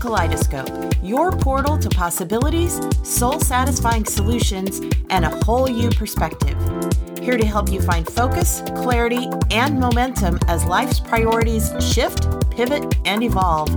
Kaleidoscope, your portal to possibilities, soul satisfying solutions, and a whole you perspective. Here to help you find focus, clarity, and momentum as life's priorities shift, pivot, and evolve.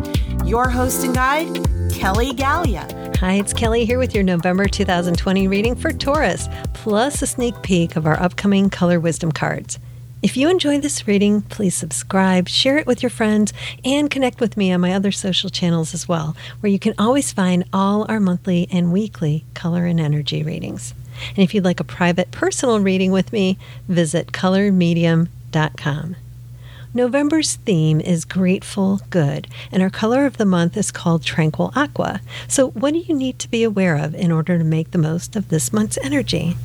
Your host and guide, Kelly Gallia. Hi, it's Kelly here with your November 2020 reading for Taurus, plus a sneak peek of our upcoming Color Wisdom cards. If you enjoy this reading, please subscribe, share it with your friends, and connect with me on my other social channels as well, where you can always find all our monthly and weekly color and energy readings. And if you'd like a private personal reading with me, visit colormedium.com. November's theme is grateful good, and our color of the month is called tranquil aqua. So, what do you need to be aware of in order to make the most of this month's energy?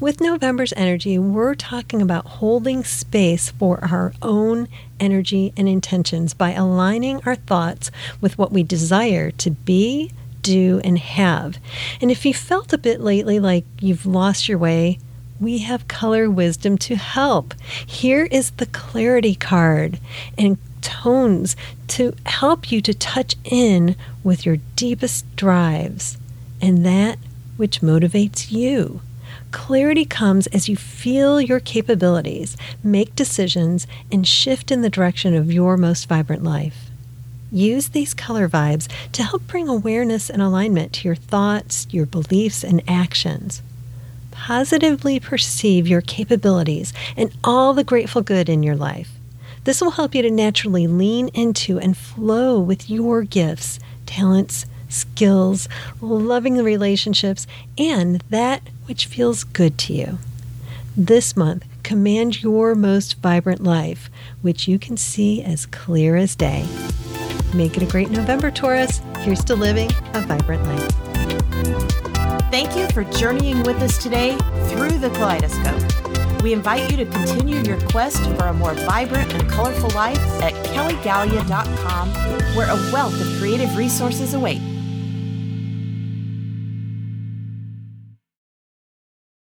With November's energy, we're talking about holding space for our own energy and intentions by aligning our thoughts with what we desire to be, do, and have. And if you felt a bit lately like you've lost your way, we have color wisdom to help. Here is the clarity card and tones to help you to touch in with your deepest drives and that which motivates you. Clarity comes as you feel your capabilities, make decisions, and shift in the direction of your most vibrant life. Use these color vibes to help bring awareness and alignment to your thoughts, your beliefs, and actions. Positively perceive your capabilities and all the grateful good in your life. This will help you to naturally lean into and flow with your gifts, talents, skills, loving the relationships, and that which feels good to you. This month, command your most vibrant life, which you can see as clear as day. Make it a great November, Taurus. Here's to living a vibrant life. Thank you for journeying with us today through the kaleidoscope. We invite you to continue your quest for a more vibrant and colorful life at kellygallia.com, where a wealth of creative resources await.